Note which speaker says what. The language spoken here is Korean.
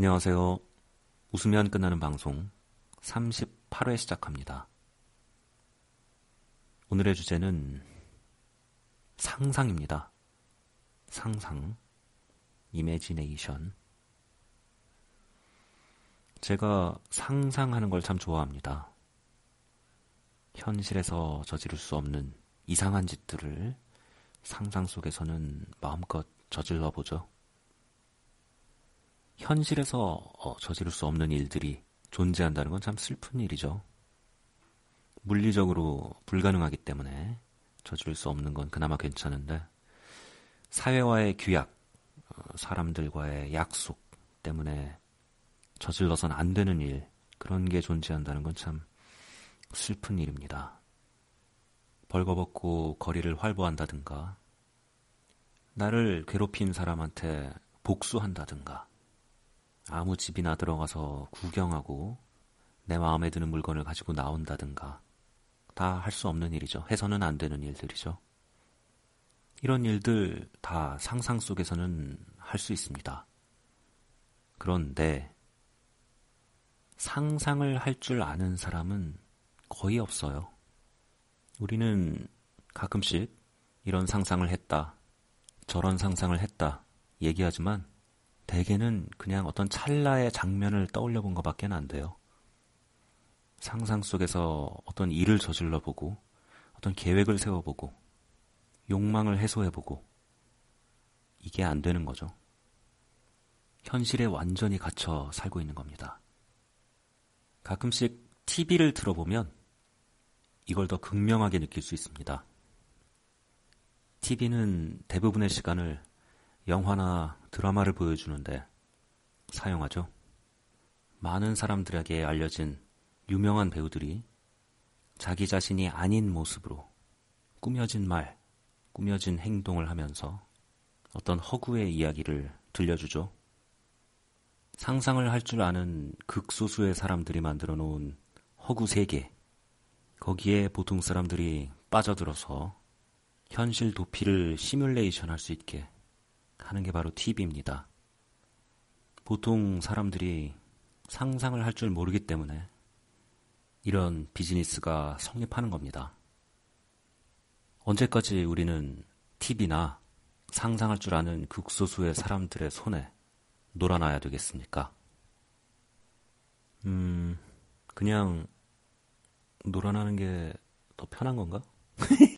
Speaker 1: 안녕하세요. 웃으면 끝나는 방송 38회 시작합니다. 오늘의 주제는 상상입니다. 상상, 이매지네이션. 제가 상상하는 걸 참 좋아합니다. 현실에서 저지를 수 없는 이상한 짓들을 상상 속에서는 마음껏 저질러 보죠. 현실에서 어, 저지를 수 없는 일들이 존재한다는 건 참 슬픈 일이죠. 물리적으로 불가능하기 때문에 저지를 수 없는 건 그나마 괜찮은데 사회와의 규약, 어, 사람들과의 약속 때문에 저질러선 안 되는 일 그런 게 존재한다는 건 참 슬픈 일입니다. 벌거벗고 거리를 활보한다든가 나를 괴롭힌 사람한테 복수한다든가 아무 집이나 들어가서 구경하고 내 마음에 드는 물건을 가지고 나온다든가 다 할 수 없는 일이죠. 해서는 안 되는 일들이죠. 이런 일들 다 상상 속에서는 할 수 있습니다. 그런데 상상을 할 줄 아는 사람은 거의 없어요. 우리는 가끔씩 이런 상상을 했다, 저런 상상을 했다 얘기하지만 대개는 그냥 어떤 찰나의 장면을 떠올려 본 것밖에 안 돼요. 상상 속에서 어떤 일을 저질러 보고, 어떤 계획을 세워보고, 욕망을 해소해보고, 이게 안 되는 거죠. 현실에 완전히 갇혀 살고 있는 겁니다. 가끔씩 TV를 틀어보면 이걸 더 극명하게 느낄 수 있습니다. TV는 대부분의 시간을 영화나 드라마를 보여주는데 사용하죠. 많은 사람들에게 알려진 유명한 배우들이 자기 자신이 아닌 모습으로 꾸며진 말, 꾸며진 행동을 하면서 어떤 허구의 이야기를 들려주죠. 상상을 할 줄 아는 극소수의 사람들이 만들어 놓은 허구 세계. 거기에 보통 사람들이 빠져들어서 현실 도피를 시뮬레이션 할 수 있게 하는 게 바로 TV입니다. 보통 사람들이 상상을 할 줄 모르기 때문에 이런 비즈니스가 성립하는 겁니다. 언제까지 우리는 TV나 상상할 줄 아는 극소수의 사람들의 손에 놀아놔야 되겠습니까? 음, 그냥 놀아나는 게 더 편한 건가?